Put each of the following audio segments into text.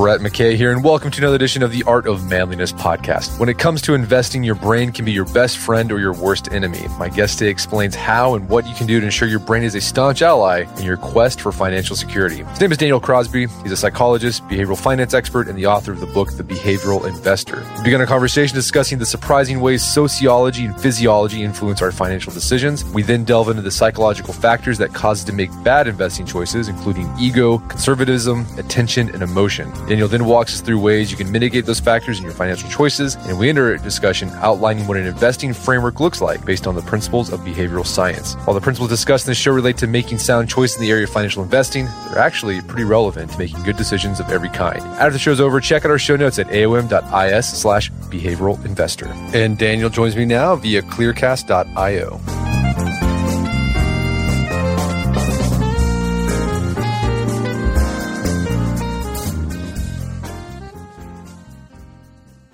Brett McKay here, and welcome to another edition of the Art of Manliness podcast. When it comes to investing, your brain can be your best friend or your worst enemy. My guest today explains how and what you can do to ensure your brain is a staunch ally in your quest for financial security. His name is Daniel Crosby. He's a psychologist, behavioral finance expert, and the author of the book, The Behavioral Investor. We began a conversation discussing the surprising ways sociology and physiology influence our financial decisions. We then delve into the psychological factors that cause us to make bad investing choices, including ego, conservatism, attention, and emotion. Daniel then walks us through ways you can mitigate those factors in your financial choices, and we enter a discussion outlining what an investing framework looks like based on the principles of behavioral science. While the principles discussed in this show relate to making sound choices in the area of financial investing, they're actually pretty relevant to making good decisions of every kind. After the show's over, check out our show notes at aom.is slash behavioral investor. And Daniel joins me now via clearcast.io.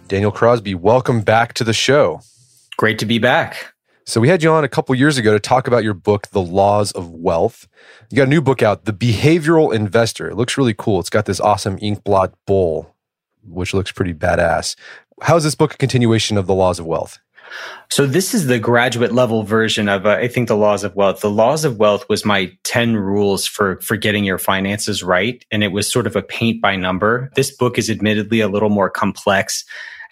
Daniel Crosby, welcome back to the show. Great to be back. So we had you on a couple years ago to talk about your book, The Laws of Wealth. You got a new book out, The Behavioral Investor. It looks really cool. It's got this awesome ink blot bowl, which looks pretty badass. How is this book a continuation of The Laws of Wealth? So this is the graduate level version of, uh, I think, the laws of wealth. The laws of wealth was my 10 rules for, for getting your finances right. And it was sort of a paint by number. This book is admittedly a little more complex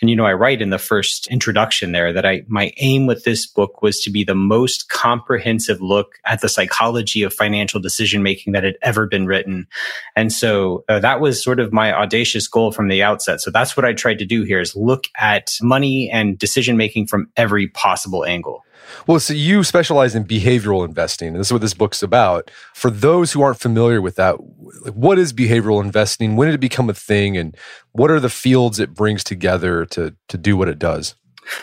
and, you know, I write in the first introduction there that I, my aim with this book was to be the most comprehensive look at the psychology of financial decision making that had ever been written. And so uh, that was sort of my audacious goal from the outset. So that's what I tried to do here is look at money and decision making from every possible angle. Well, so you specialize in behavioral investing, and this is what this book's about. For those who aren't familiar with that, what is behavioral investing? When did it become a thing, and what are the fields it brings together to to do what it does?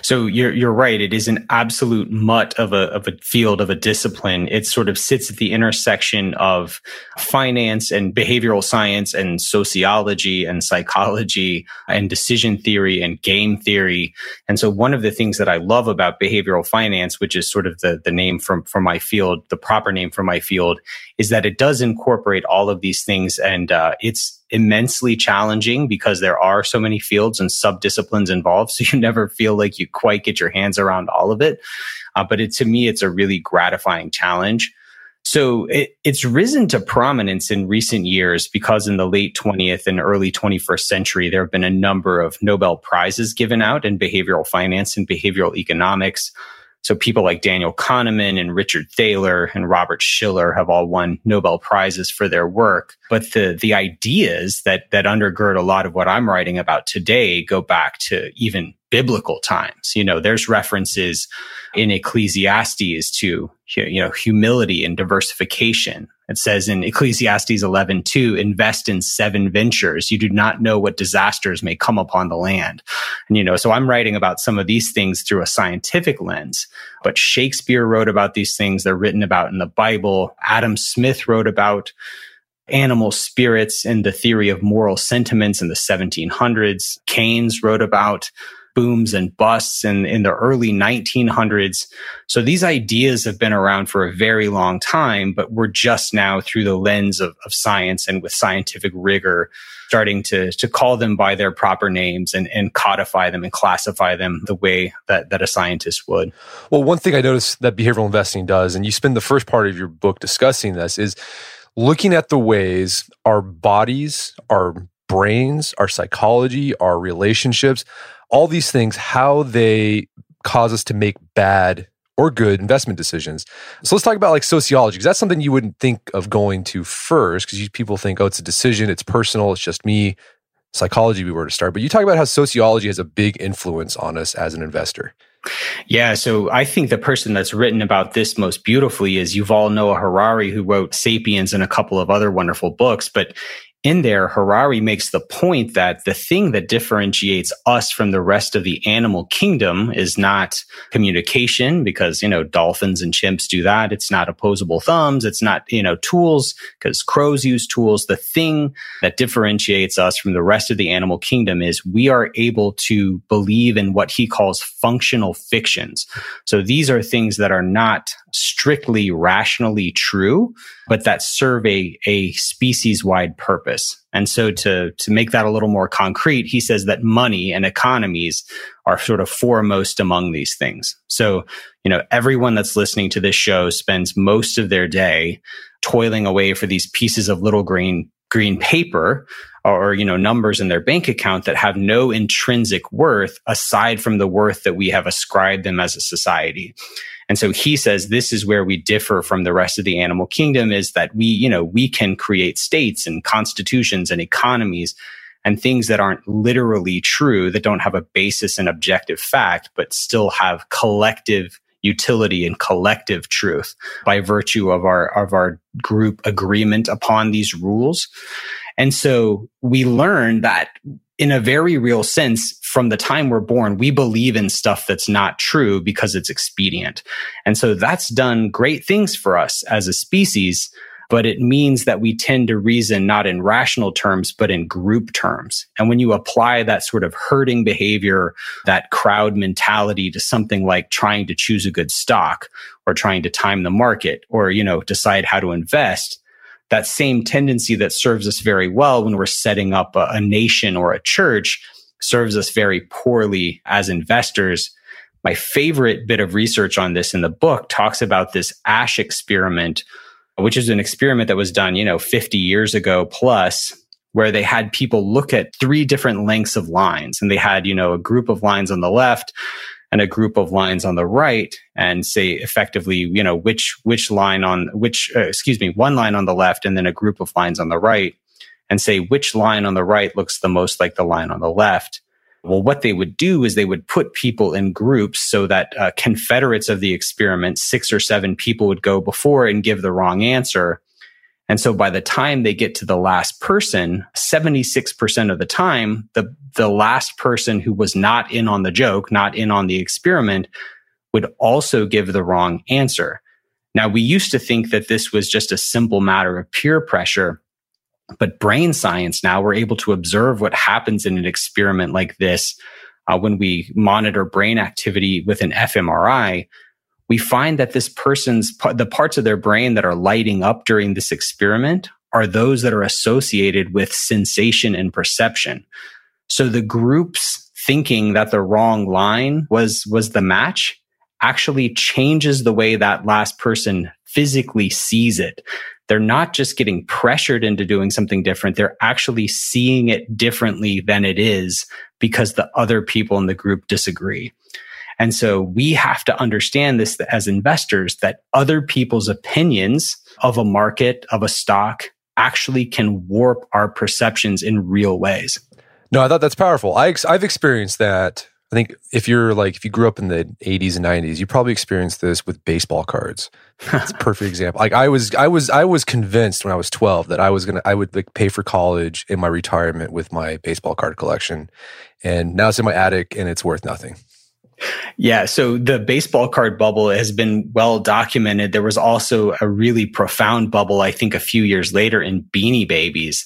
So you're you're right. It is an absolute mutt of a of a field of a discipline. It sort of sits at the intersection of finance and behavioral science and sociology and psychology and decision theory and game theory. And so one of the things that I love about behavioral finance, which is sort of the the name from from my field, the proper name for my field, is that it does incorporate all of these things, and uh, it's immensely challenging because there are so many fields and sub disciplines involved. So you never feel like you quite get your hands around all of it. Uh, but it, to me, it's a really gratifying challenge. So it, it's risen to prominence in recent years because in the late 20th and early 21st century, there have been a number of Nobel Prizes given out in behavioral finance and behavioral economics. So people like Daniel Kahneman and Richard Thaler and Robert Shiller have all won Nobel Prizes for their work. But the, the ideas that, that undergird a lot of what I'm writing about today go back to even biblical times. You know, there's references in Ecclesiastes to, you know, humility and diversification. It says in Ecclesiastes 11, 2, invest in seven ventures. You do not know what disasters may come upon the land. And, you know, so I'm writing about some of these things through a scientific lens, but Shakespeare wrote about these things. They're written about in the Bible. Adam Smith wrote about animal spirits and the theory of moral sentiments in the 1700s. Keynes wrote about booms and busts in, in the early 1900s. So these ideas have been around for a very long time, but we're just now through the lens of, of science and with scientific rigor starting to, to call them by their proper names and, and codify them and classify them the way that, that a scientist would. Well, one thing I noticed that behavioral investing does, and you spend the first part of your book discussing this, is looking at the ways our bodies, our brains, our psychology, our relationships, all these things, how they cause us to make bad or good investment decisions. So let's talk about like sociology, because that's something you wouldn't think of going to first, because people think, oh, it's a decision, it's personal, it's just me. Psychology, we were to start. But you talk about how sociology has a big influence on us as an investor. Yeah, so I think the person that's written about this most beautifully is Yuval Noah Harari, who wrote Sapiens and a couple of other wonderful books. But in there, Harari makes the point that the thing that differentiates us from the rest of the animal kingdom is not communication because, you know, dolphins and chimps do that. It's not opposable thumbs. It's not, you know, tools because crows use tools. The thing that differentiates us from the rest of the animal kingdom is we are able to believe in what he calls functional fictions. So these are things that are not strictly rationally true, but that serve a, a species wide purpose. And so to, to make that a little more concrete, he says that money and economies are sort of foremost among these things. So, you know, everyone that's listening to this show spends most of their day toiling away for these pieces of little green green paper or you know numbers in their bank account that have no intrinsic worth aside from the worth that we have ascribed them as a society. And so he says this is where we differ from the rest of the animal kingdom is that we, you know, we can create states and constitutions and economies and things that aren't literally true, that don't have a basis in objective fact, but still have collective utility and collective truth by virtue of our, of our group agreement upon these rules. And so we learn that in a very real sense, from the time we're born, we believe in stuff that's not true because it's expedient. And so that's done great things for us as a species, but it means that we tend to reason not in rational terms, but in group terms. And when you apply that sort of herding behavior, that crowd mentality to something like trying to choose a good stock or trying to time the market or, you know, decide how to invest, that same tendency that serves us very well when we're setting up a, a nation or a church serves us very poorly as investors. My favorite bit of research on this in the book talks about this Asch experiment, which is an experiment that was done, you know, 50 years ago plus, where they had people look at three different lengths of lines and they had, you know, a group of lines on the left, and a group of lines on the right and say effectively, you know, which, which line on which, uh, excuse me, one line on the left and then a group of lines on the right and say which line on the right looks the most like the line on the left. Well, what they would do is they would put people in groups so that uh, confederates of the experiment, six or seven people would go before and give the wrong answer. And so by the time they get to the last person, 76% of the time, the, the last person who was not in on the joke, not in on the experiment would also give the wrong answer. Now, we used to think that this was just a simple matter of peer pressure, but brain science now we're able to observe what happens in an experiment like this uh, when we monitor brain activity with an fMRI we find that this person's the parts of their brain that are lighting up during this experiment are those that are associated with sensation and perception. So the groups thinking that the wrong line was was the match actually changes the way that last person physically sees it. They're not just getting pressured into doing something different. They're actually seeing it differently than it is because the other people in the group disagree. And so we have to understand this as investors that other people's opinions of a market, of a stock actually can warp our perceptions in real ways. No, I thought that's powerful. I I've experienced that. I think if you're like, if you grew up in the 80s and 90s, you probably experienced this with baseball cards. It's a perfect example. Like I was, I was, I was convinced when I was 12 that I was gonna, I would like pay for college in my retirement with my baseball card collection, and now it's in my attic and it's worth nothing. Yeah. So the baseball card bubble has been well documented. There was also a really profound bubble, I think, a few years later in Beanie Babies.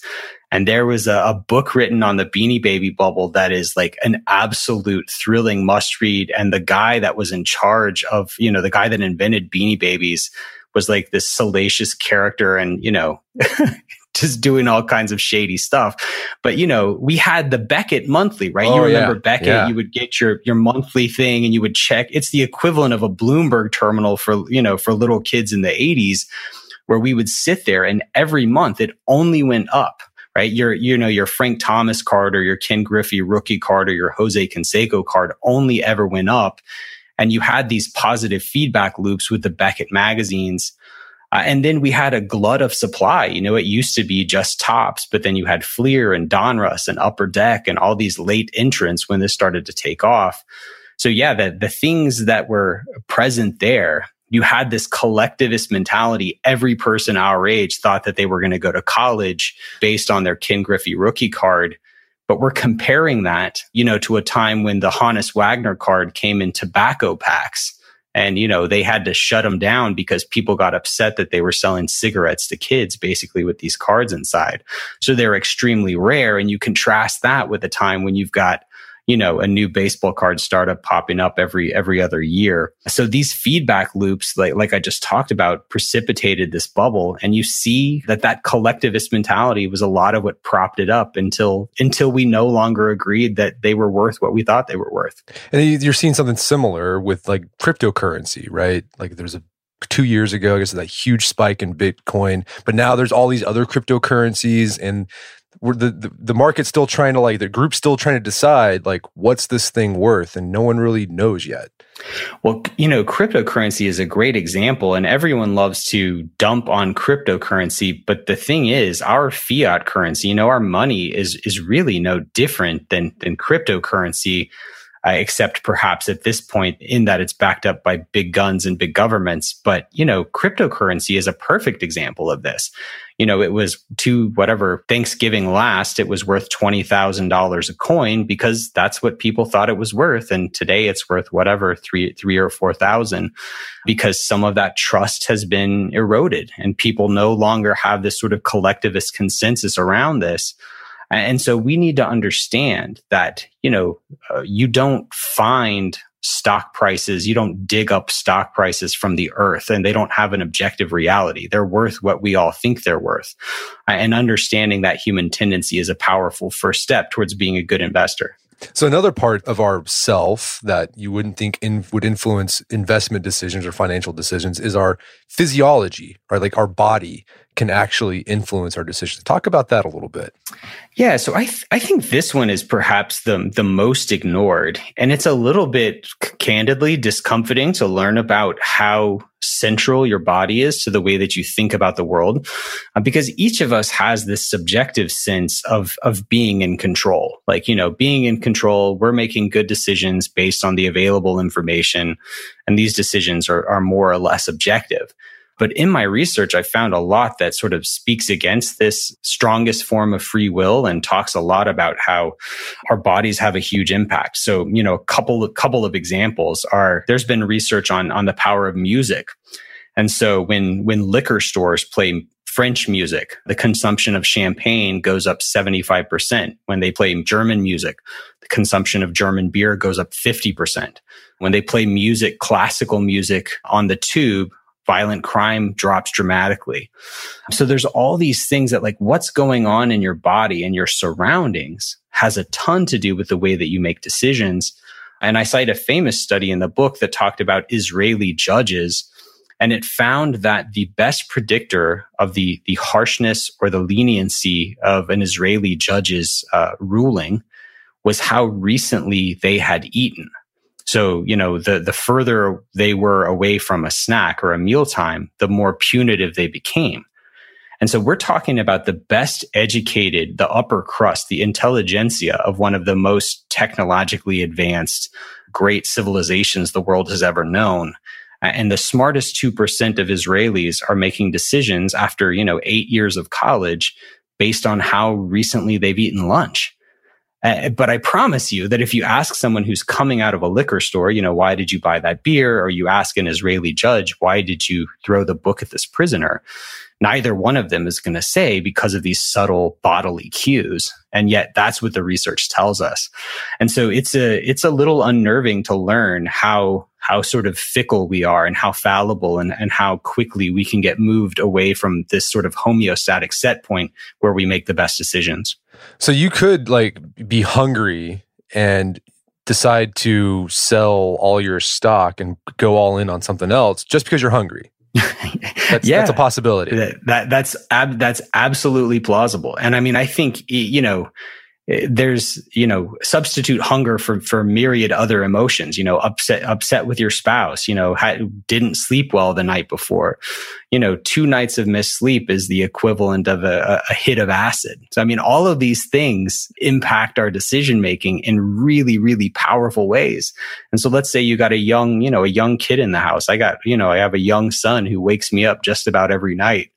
And there was a, a, book written on the Beanie Baby bubble that is like an absolute thrilling must read. And the guy that was in charge of, you know, the guy that invented Beanie Babies was like this salacious character and, you know, just doing all kinds of shady stuff. But you know, we had the Beckett monthly, right? Oh, you remember yeah. Beckett? Yeah. You would get your your monthly thing and you would check. It's the equivalent of a Bloomberg terminal for you know for little kids in the 80s. where we would sit there and every month it only went up right? Your, you know, your Frank Thomas card or your Ken Griffey rookie card or your Jose Canseco card only ever went up. And you had these positive feedback loops with the Beckett magazines. Uh, and then we had a glut of supply. You know, it used to be just Topps, but then you had Fleer and Donruss and Upper Deck and all these late entrants when this started to take off. So yeah, the, the things that were present there you had this collectivist mentality. Every person our age thought that they were going to go to college based on their Ken Griffey rookie card. But we're comparing that, you know, to a time when the Honus Wagner card came in tobacco packs. And, you know, they had to shut them down because people got upset that they were selling cigarettes to kids basically with these cards inside. So they're extremely rare. And you contrast that with a time when you've got you know, a new baseball card startup popping up every every other year. So these feedback loops, like like I just talked about, precipitated this bubble, and you see that that collectivist mentality was a lot of what propped it up until until we no longer agreed that they were worth what we thought they were worth. And you're seeing something similar with like cryptocurrency, right? Like there's a two years ago, I guess that huge spike in Bitcoin, but now there's all these other cryptocurrencies and the, the, the market's still trying to like the group's still trying to decide like what's this thing worth? And no one really knows yet. Well you know cryptocurrency is a great example and everyone loves to dump on cryptocurrency. But the thing is our fiat currency you know our money is is really no different than than cryptocurrency uh, except perhaps at this point in that it's backed up by big guns and big governments. But, you know, cryptocurrency is a perfect example of this. You know, it was to whatever Thanksgiving last, it was worth $20,000 a coin because that's what people thought it was worth. And today it's worth whatever, three, three or 4,000 because some of that trust has been eroded and people no longer have this sort of collectivist consensus around this. And so we need to understand that, you know, uh, you don't find stock prices, you don't dig up stock prices from the earth and they don't have an objective reality. They're worth what we all think they're worth. And understanding that human tendency is a powerful first step towards being a good investor. So another part of our self that you wouldn't think in, would influence investment decisions or financial decisions is our physiology, right? Like our body can actually influence our decisions. Talk about that a little bit. Yeah, so I th- I think this one is perhaps the the most ignored, and it's a little bit candidly discomforting to learn about how central your body is to the way that you think about the world, uh, because each of us has this subjective sense of of being in control. Like you know, being in control, we're making good decisions based on the available information, and these decisions are are more or less objective. But in my research, I found a lot that sort of speaks against this strongest form of free will and talks a lot about how our bodies have a huge impact. So, you know, a couple couple of examples are there's been research on, on the power of music. And so when, when liquor stores play French music, the consumption of champagne goes up 75%. When they play German music, the consumption of German beer goes up 50%. When they play music, classical music on the tube, violent crime drops dramatically. So there's all these things that like what's going on in your body and your surroundings has a ton to do with the way that you make decisions. And I cite a famous study in the book that talked about Israeli judges. And it found that the best predictor of the, the harshness or the leniency of an Israeli judge's uh, ruling was how recently they had eaten. So, you know, the, the further they were away from a snack or a mealtime, the more punitive they became. And so we're talking about the best educated, the upper crust, the intelligentsia of one of the most technologically advanced great civilizations the world has ever known. And the smartest 2% of Israelis are making decisions after, you know, eight years of college based on how recently they've eaten lunch. Uh, but I promise you that if you ask someone who's coming out of a liquor store, you know, why did you buy that beer? Or you ask an Israeli judge, why did you throw the book at this prisoner? Neither one of them is going to say because of these subtle bodily cues. And yet that's what the research tells us. And so it's a, it's a little unnerving to learn how, how sort of fickle we are and how fallible and, and how quickly we can get moved away from this sort of homeostatic set point where we make the best decisions. So you could like be hungry and decide to sell all your stock and go all in on something else just because you're hungry. that's, yeah. that's a possibility. That, that that's ab, that's absolutely plausible. And I mean, I think you know there's you know substitute hunger for for myriad other emotions you know upset upset with your spouse you know didn't sleep well the night before. You know two nights of missed sleep is the equivalent of a, a hit of acid. So i mean all of these things impact our decision making in really really powerful ways. And so let's say you got a young you know a young kid in the house. I got you know i have a young son who wakes me up just about every night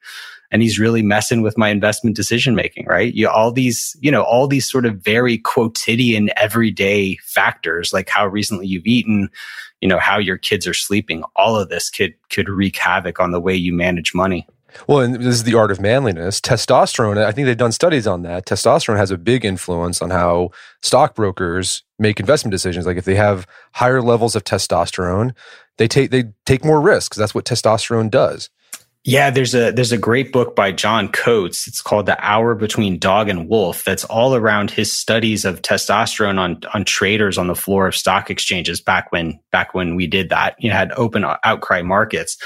and he's really messing with my investment decision making, right? You all these, you know, all these sort of very quotidian everyday factors like how recently you've eaten, you know, how your kids are sleeping, all of this could could wreak havoc on the way you manage money. Well, and this is the art of manliness. Testosterone, I think they've done studies on that. Testosterone has a big influence on how stockbrokers make investment decisions. Like if they have higher levels of testosterone, they take they take more risks. That's what testosterone does. Yeah, there's a there's a great book by John Coates. It's called The Hour Between Dog and Wolf. That's all around his studies of testosterone on on traders on the floor of stock exchanges back when back when we did that. You had open outcry markets.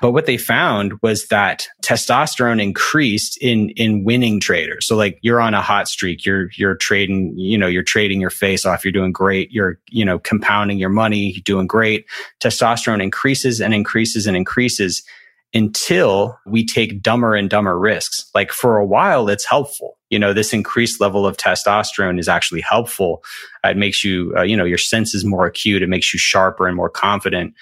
But what they found was that testosterone increased in in winning traders. So like you're on a hot streak, you're you're trading, you know, you're trading your face off, you're doing great, you're, you know, compounding your money, you're doing great. Testosterone increases and increases and increases until we take dumber and dumber risks. Like for a while, it's helpful. You know, this increased level of testosterone is actually helpful. It makes you, uh, you know, your senses more acute. It makes you sharper and more confident.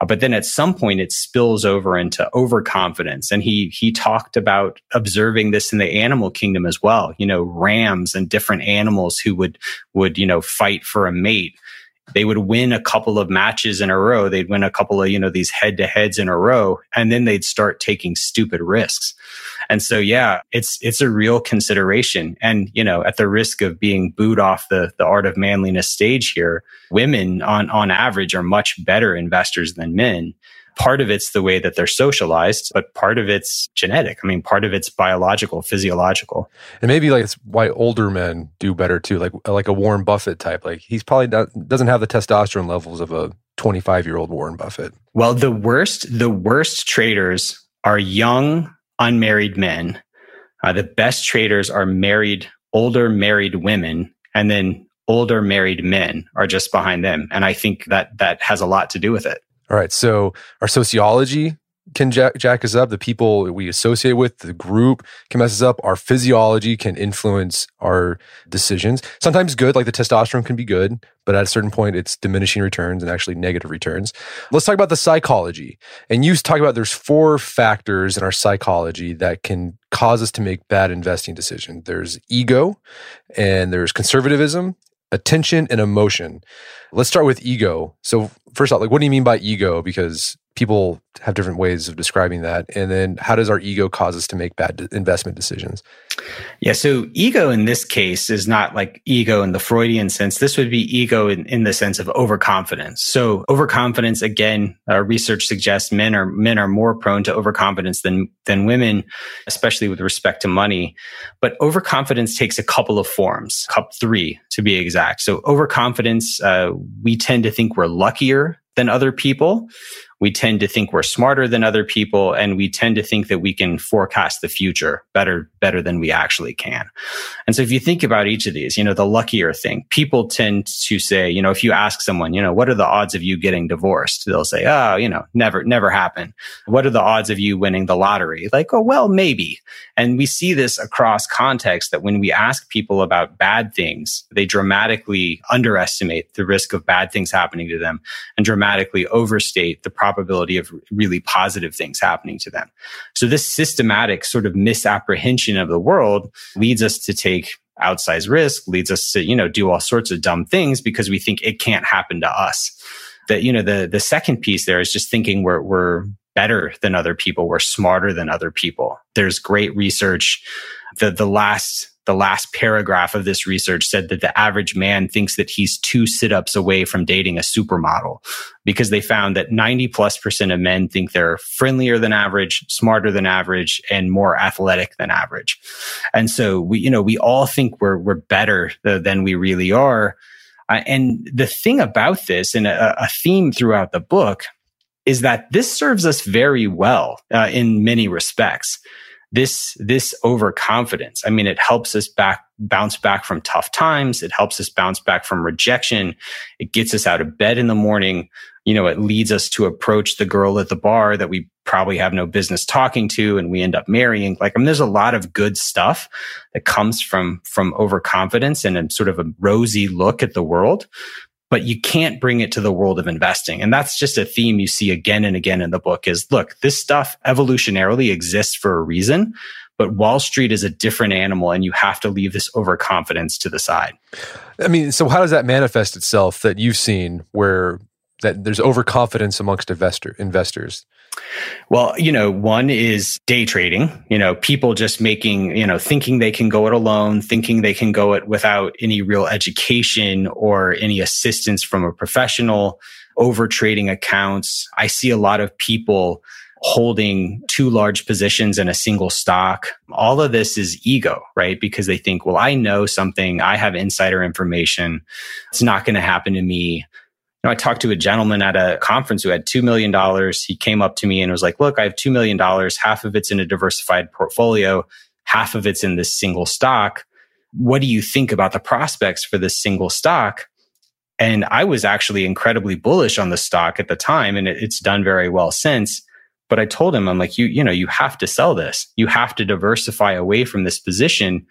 Uh, but then at some point it spills over into overconfidence. And he, he talked about observing this in the animal kingdom as well. You know, rams and different animals who would, would, you know, fight for a mate they would win a couple of matches in a row. They'd win a couple of, you know, these head to heads in a row, and then they'd start taking stupid risks. And so, yeah, it's, it's a real consideration. And, you know, at the risk of being booed off the, the art of manliness stage here, women on, on average are much better investors than men part of it's the way that they're socialized, but part of it's genetic. I mean, part of it's biological, physiological. And maybe like it's why older men do better too, like like a Warren Buffett type. Like he's probably not, doesn't have the testosterone levels of a 25 year old Warren Buffett. Well, the worst, the worst traders are young, unmarried men. Uh, the best traders are married, older married women, and then older married men are just behind them. And I think that that has a lot to do with it. All right. So our sociology can jack, jack, us up. The people we associate with, the group can mess us up. Our physiology can influence our decisions. Sometimes good, like the testosterone can be good, but at a certain point, it's diminishing returns and actually negative returns. Let's talk about the psychology. And you talk about there's four factors in our psychology that can cause us to make bad investing decisions. There's ego, and there's conservatism, attention, and emotion. Let's start with ego. So first off, like, what do you mean by ego? Because people have different ways of describing that. And then how does our ego cause us to make bad investment decisions? Yeah. So ego in this case is not like ego in the Freudian sense. This would be ego in, in the sense of overconfidence. So overconfidence, again, uh, research suggests men are, men are more prone to overconfidence than, than women, especially with respect to money. But overconfidence takes a couple of forms, cup three to be exact. So overconfidence, uh, we tend to think we're luckier than other people we tend to think we're smarter than other people and we tend to think that we can forecast the future better better than we actually can. And so if you think about each of these you know the luckier thing people tend to say you know if you ask someone you know what are the odds of you getting divorced? They'll say oh you know never never happen what are the odds of you winning the lottery? Like oh well maybe. And we see this across context that when we ask people about bad things they dramatically underestimate the risk of bad things happening to them and dramatically overstate the probability of really positive things happening to them. So this systematic sort of misapprehension of the world leads us to take outsized risk, leads us to, you know, do all sorts of dumb things because we think it can't happen to us. That, you know, the, the second piece there is just thinking we're, we're better than other people. We're smarter than other people. There's great research. The, the last the last paragraph of this research said that the average man thinks that he's two sit ups away from dating a supermodel because they found that 90 plus percent of men think they're friendlier than average, smarter than average, and more athletic than average. And so we, you know, we all think we're, we're better than we really are. Uh, and the thing about this and a, a theme throughout the book is that this serves us very well uh, in many respects. This, this overconfidence. I mean, it helps us back, bounce back from tough times. It helps us bounce back from rejection. It gets us out of bed in the morning. You know, it leads us to approach the girl at the bar that we probably have no business talking to and we end up marrying. Like, I mean, there's a lot of good stuff that comes from, from overconfidence and a sort of a rosy look at the world but you can't bring it to the world of investing. And that's just a theme you see again and again in the book is look, this stuff evolutionarily exists for a reason, but Wall Street is a different animal and you have to leave this overconfidence to the side. I mean, so how does that manifest itself that you've seen where that there's overconfidence amongst investor investors? Well, you know, one is day trading, you know, people just making, you know, thinking they can go it alone, thinking they can go it without any real education or any assistance from a professional, over trading accounts. I see a lot of people holding too large positions in a single stock. All of this is ego, right? Because they think, well, I know something. I have insider information. It's not going to happen to me know, I talked to a gentleman at a conference who had $2 million. He came up to me and was like, look, I have $2 million. Half of it's in a diversified portfolio. Half of it's in this single stock. What do you think about the prospects for this single stock? And I was actually incredibly bullish on the stock at the time and it's done very well since. But I told him, I'm like, you, you know, you have to sell this. You have to diversify away from this position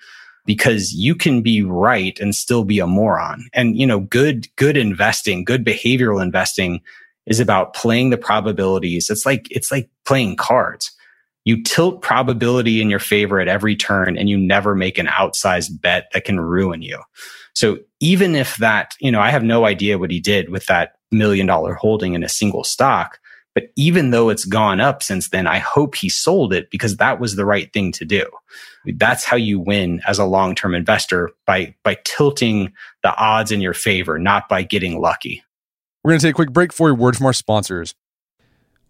because you can be right and still be a moron. And, you know, good, good investing, good behavioral investing is about playing the probabilities. It's like, it's like playing cards. You tilt probability in your favor at every turn and you never make an outsized bet that can ruin you. So even if that, you know, I have no idea what he did with that million dollar holding in a single stock, but even though it's gone up since then, I hope he sold it because that was the right thing to do. That's how you win as a long-term investor by, by tilting the odds in your favor, not by getting lucky. We're going to take a quick break for a word from our sponsors.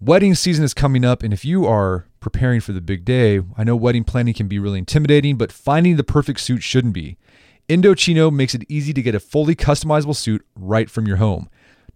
Wedding season is coming up, and if you are preparing for the big day, I know wedding planning can be really intimidating, but finding the perfect suit shouldn't be. Indochino makes it easy to get a fully customizable suit right from your home.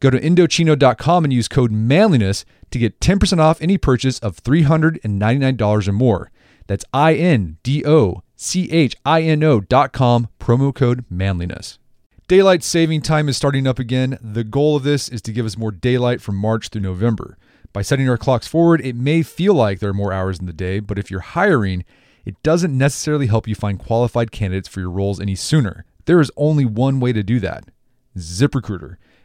Go to Indochino.com and use code manliness to get 10% off any purchase of $399 or more. That's I N D O C H I N O.com, promo code manliness. Daylight saving time is starting up again. The goal of this is to give us more daylight from March through November. By setting our clocks forward, it may feel like there are more hours in the day, but if you're hiring, it doesn't necessarily help you find qualified candidates for your roles any sooner. There is only one way to do that ZipRecruiter.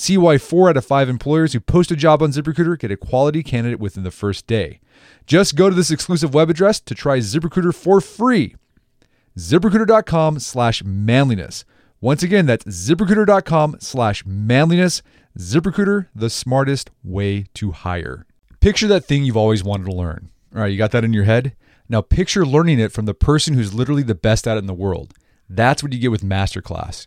See why four out of five employers who post a job on ZipRecruiter get a quality candidate within the first day. Just go to this exclusive web address to try ZipRecruiter for free. ZipRecruiter.com slash manliness. Once again, that's ziprecruiter.com slash manliness. ZipRecruiter, the smartest way to hire. Picture that thing you've always wanted to learn. All right, you got that in your head? Now picture learning it from the person who's literally the best at it in the world. That's what you get with Masterclass.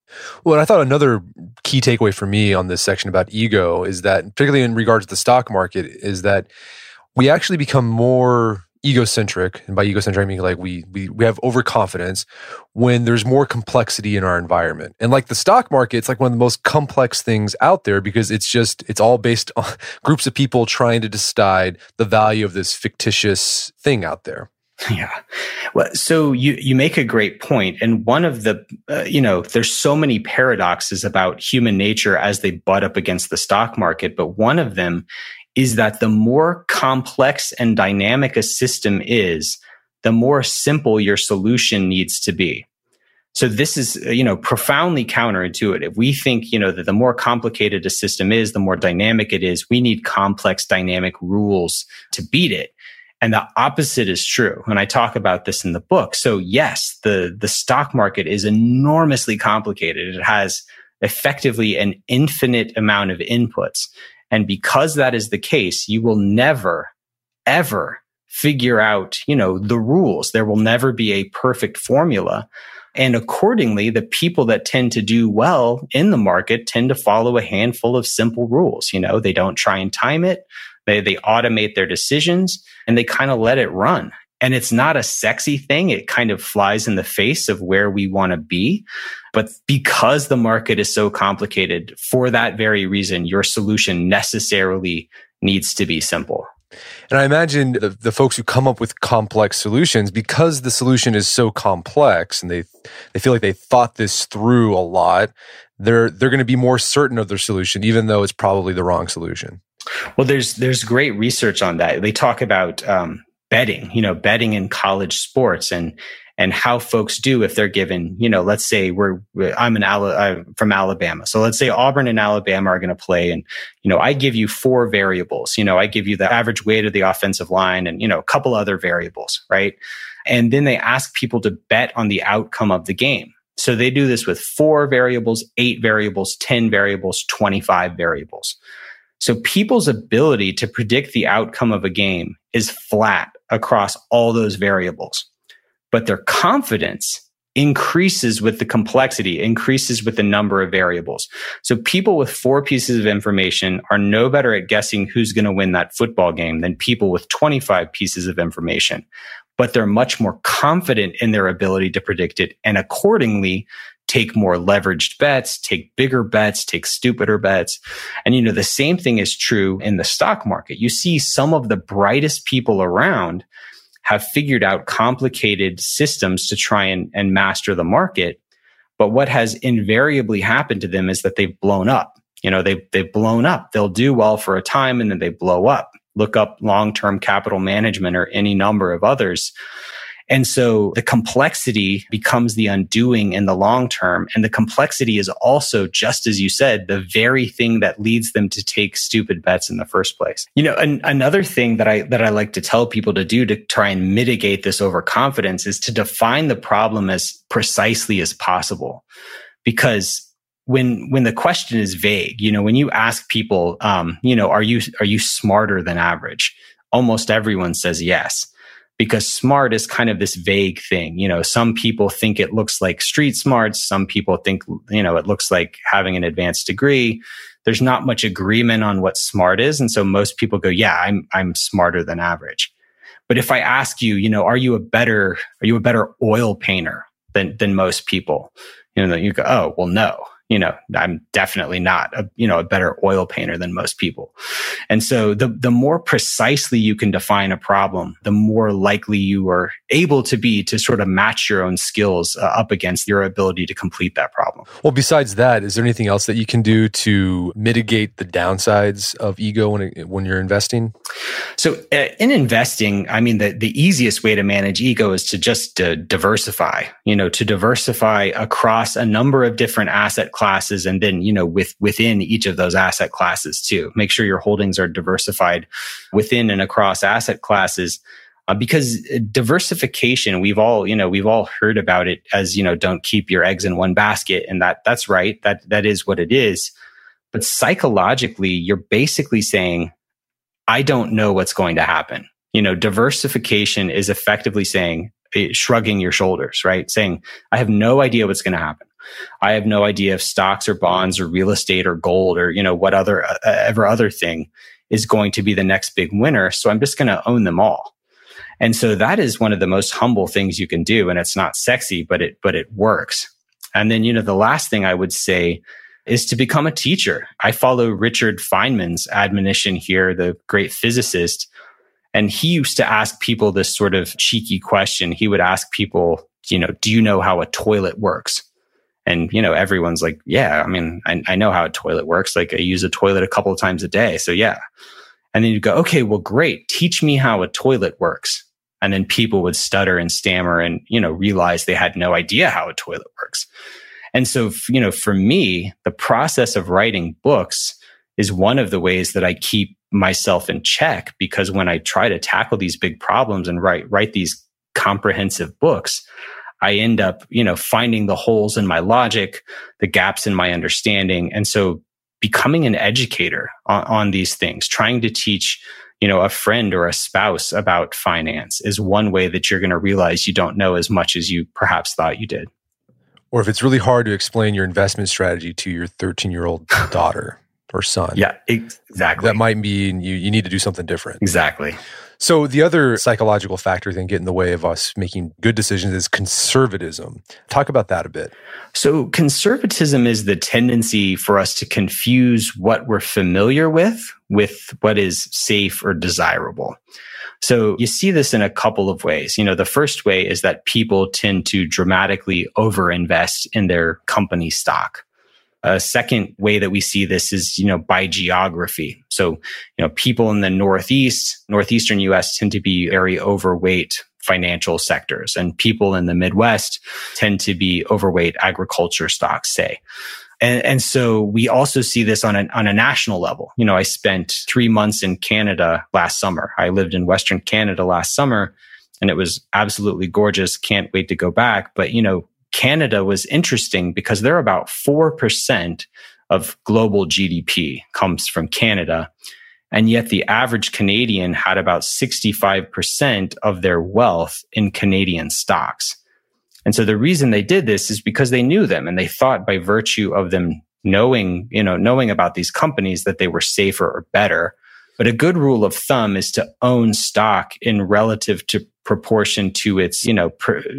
Well, I thought another key takeaway for me on this section about ego is that, particularly in regards to the stock market, is that we actually become more egocentric, and by egocentric I mean like we we we have overconfidence when there's more complexity in our environment. And like the stock market, it's like one of the most complex things out there because it's just it's all based on groups of people trying to decide the value of this fictitious thing out there. Yeah. Well, so you, you make a great point. And one of the, uh, you know, there's so many paradoxes about human nature as they butt up against the stock market. But one of them is that the more complex and dynamic a system is, the more simple your solution needs to be. So this is, you know, profoundly counterintuitive. We think, you know, that the more complicated a system is, the more dynamic it is. We need complex dynamic rules to beat it. And the opposite is true. And I talk about this in the book. So yes, the, the stock market is enormously complicated. It has effectively an infinite amount of inputs. And because that is the case, you will never, ever figure out, you know, the rules. There will never be a perfect formula. And accordingly, the people that tend to do well in the market tend to follow a handful of simple rules. You know, they don't try and time it. They, they automate their decisions and they kind of let it run. And it's not a sexy thing. It kind of flies in the face of where we want to be. But because the market is so complicated, for that very reason, your solution necessarily needs to be simple. And I imagine the, the folks who come up with complex solutions, because the solution is so complex and they, they feel like they thought this through a lot, they're, they're going to be more certain of their solution, even though it's probably the wrong solution. Well, there's there's great research on that. They talk about um, betting, you know, betting in college sports and and how folks do if they're given, you know, let's say we're I'm an I'm from Alabama, so let's say Auburn and Alabama are going to play, and you know, I give you four variables. You know, I give you the average weight of the offensive line, and you know, a couple other variables, right? And then they ask people to bet on the outcome of the game. So they do this with four variables, eight variables, 10 variables, 25 variables. So people's ability to predict the outcome of a game is flat across all those variables, but their confidence increases with the complexity, increases with the number of variables. So people with four pieces of information are no better at guessing who's going to win that football game than people with 25 pieces of information. But they're much more confident in their ability to predict it. And accordingly, take more leveraged bets, take bigger bets, take stupider bets. And, you know, the same thing is true in the stock market. You see some of the brightest people around have figured out complicated systems to try and, and master the market. But what has invariably happened to them is that they've blown up. You know, they've, they've blown up. They'll do well for a time and then they blow up. Look up long-term capital management or any number of others And so the complexity becomes the undoing in the long term. And the complexity is also, just as you said, the very thing that leads them to take stupid bets in the first place. You know, an, another thing that I, that I like to tell people to do to try and mitigate this overconfidence is to define the problem as precisely as possible. Because when when the question is vague you know when you ask people um, you know are you are you smarter than average almost everyone says yes because smart is kind of this vague thing. You know, some people think it looks like street smarts. Some people think, you know, it looks like having an advanced degree. There's not much agreement on what smart is. And so most people go, yeah, I'm, I'm smarter than average. But if I ask you, you know, are you a better, are you a better oil painter than, than most people? You know, you go, oh, well, no you know, I'm definitely not a, you know, a better oil painter than most people. And so the, the more precisely you can define a problem, the more likely you are able to be to sort of match your own skills uh, up against your ability to complete that problem. Well, besides that, is there anything else that you can do to mitigate the downsides of ego when, it, when you're investing? So uh, in investing, I mean, the, the easiest way to manage ego is to just uh, diversify, you know, to diversify across a number of different asset classes classes and then you know with within each of those asset classes too. Make sure your holdings are diversified within and across asset classes uh, because diversification we've all you know we've all heard about it as you know don't keep your eggs in one basket and that that's right. That that is what it is. But psychologically you're basically saying i don't know what's going to happen. You know diversification is effectively saying eh, shrugging your shoulders right? Saying i have no idea what's going to happen I have no idea if stocks or bonds or real estate or gold or, you know, what other, uh, ever other thing is going to be the next big winner. So I'm just going to own them all. And so that is one of the most humble things you can do. And it's not sexy, but it, but it works. And then, you know, the last thing I would say is to become a teacher. I follow Richard Feynman's admonition here, the great physicist. And he used to ask people this sort of cheeky question. He would ask people, you know, do you know how a toilet works? And, you know, everyone's like, yeah, I mean, I, I know how a toilet works. Like I use a toilet a couple of times a day. So yeah. And then you go, okay, well, great. Teach me how a toilet works. And then people would stutter and stammer and, you know, realize they had no idea how a toilet works. And so, you know, for me, the process of writing books is one of the ways that I keep myself in check because when I try to tackle these big problems and write, write these comprehensive books, I end up, you know, finding the holes in my logic, the gaps in my understanding. And so becoming an educator on, on these things, trying to teach, you know, a friend or a spouse about finance is one way that you're going to realize you don't know as much as you perhaps thought you did. Or if it's really hard to explain your investment strategy to your 13 year old daughter or son. Yeah, exactly. That might mean you, you need to do something different. Exactly. So the other psychological factor that can get in the way of us making good decisions is conservatism. Talk about that a bit. So conservatism is the tendency for us to confuse what we're familiar with with what is safe or desirable. So you see this in a couple of ways. You know, the first way is that people tend to dramatically overinvest in their company stock. A second way that we see this is, you know, by geography. So, you know, people in the Northeast, Northeastern US tend to be very overweight financial sectors and people in the Midwest tend to be overweight agriculture stocks, say. And, and, so we also see this on a, on a national level. You know, I spent three months in Canada last summer. I lived in Western Canada last summer and it was absolutely gorgeous. Can't wait to go back. But, you know, Canada was interesting because they're about 4% of global GDP comes from Canada. And yet the average Canadian had about 65% of their wealth in Canadian stocks. And so the reason they did this is because they knew them and they thought by virtue of them knowing, you know, knowing about these companies that they were safer or better. But a good rule of thumb is to own stock in relative to proportion to its, you know,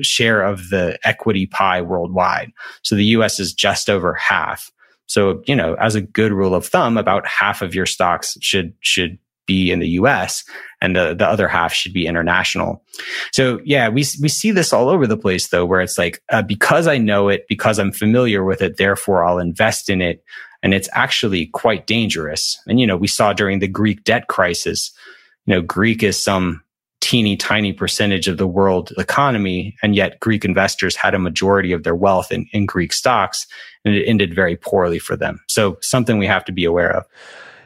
share of the equity pie worldwide. So the US is just over half. So, you know, as a good rule of thumb, about half of your stocks should, should be in the US and the, the other half should be international. So yeah, we, we see this all over the place though, where it's like, uh, because I know it, because I'm familiar with it, therefore I'll invest in it. And it's actually quite dangerous. And, you know, we saw during the Greek debt crisis, you know, Greek is some teeny tiny percentage of the world economy. And yet Greek investors had a majority of their wealth in, in Greek stocks and it ended very poorly for them. So something we have to be aware of.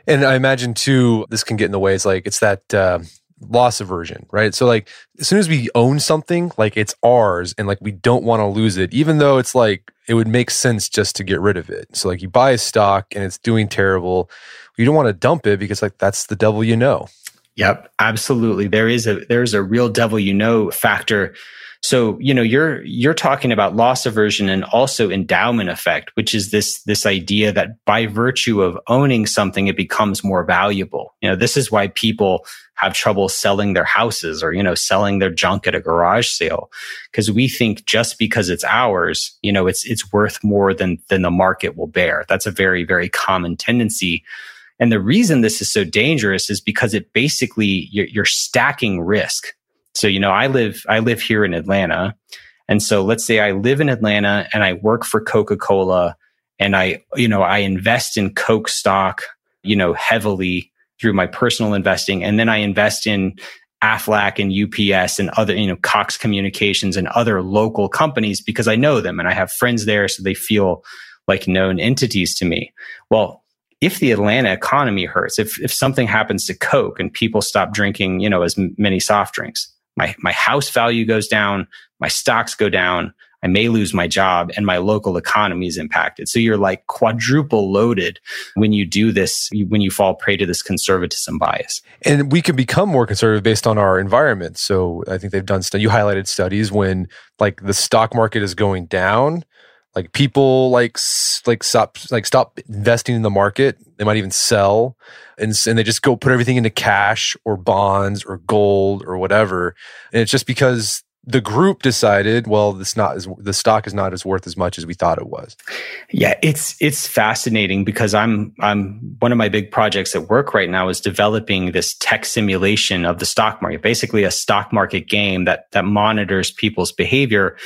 And I imagine too, this can get in the way. It's like, it's that, uh, loss aversion, right? So like as soon as we own something, like it's ours and like we don't want to lose it, even though it's like it would make sense just to get rid of it. So like you buy a stock and it's doing terrible, you don't want to dump it because like that's the devil you know. Yep, absolutely. There is a there's a real devil you know factor. So, you know, you're you're talking about loss aversion and also endowment effect, which is this this idea that by virtue of owning something it becomes more valuable. You know, this is why people have trouble selling their houses or, you know, selling their junk at a garage sale. Cause we think just because it's ours, you know, it's, it's worth more than, than the market will bear. That's a very, very common tendency. And the reason this is so dangerous is because it basically, you're, you're stacking risk. So, you know, I live, I live here in Atlanta. And so let's say I live in Atlanta and I work for Coca-Cola and I, you know, I invest in Coke stock, you know, heavily through my personal investing. And then I invest in Aflac and UPS and other, you know, Cox Communications and other local companies because I know them and I have friends there. So they feel like known entities to me. Well, if the Atlanta economy hurts, if, if something happens to Coke and people stop drinking, you know, as many soft drinks, my, my house value goes down, my stocks go down, I may lose my job and my local economy is impacted. So you're like quadruple loaded when you do this, when you fall prey to this conservatism bias. And we can become more conservative based on our environment. So I think they've done, you highlighted studies when like the stock market is going down, like people like like stop like stop investing in the market. They might even sell and, and they just go put everything into cash or bonds or gold or whatever. And it's just because the group decided, well, this not as the stock is not as worth as much as we thought it was. Yeah, it's it's fascinating because I'm I'm one of my big projects at work right now is developing this tech simulation of the stock market, basically a stock market game that that monitors people's behavior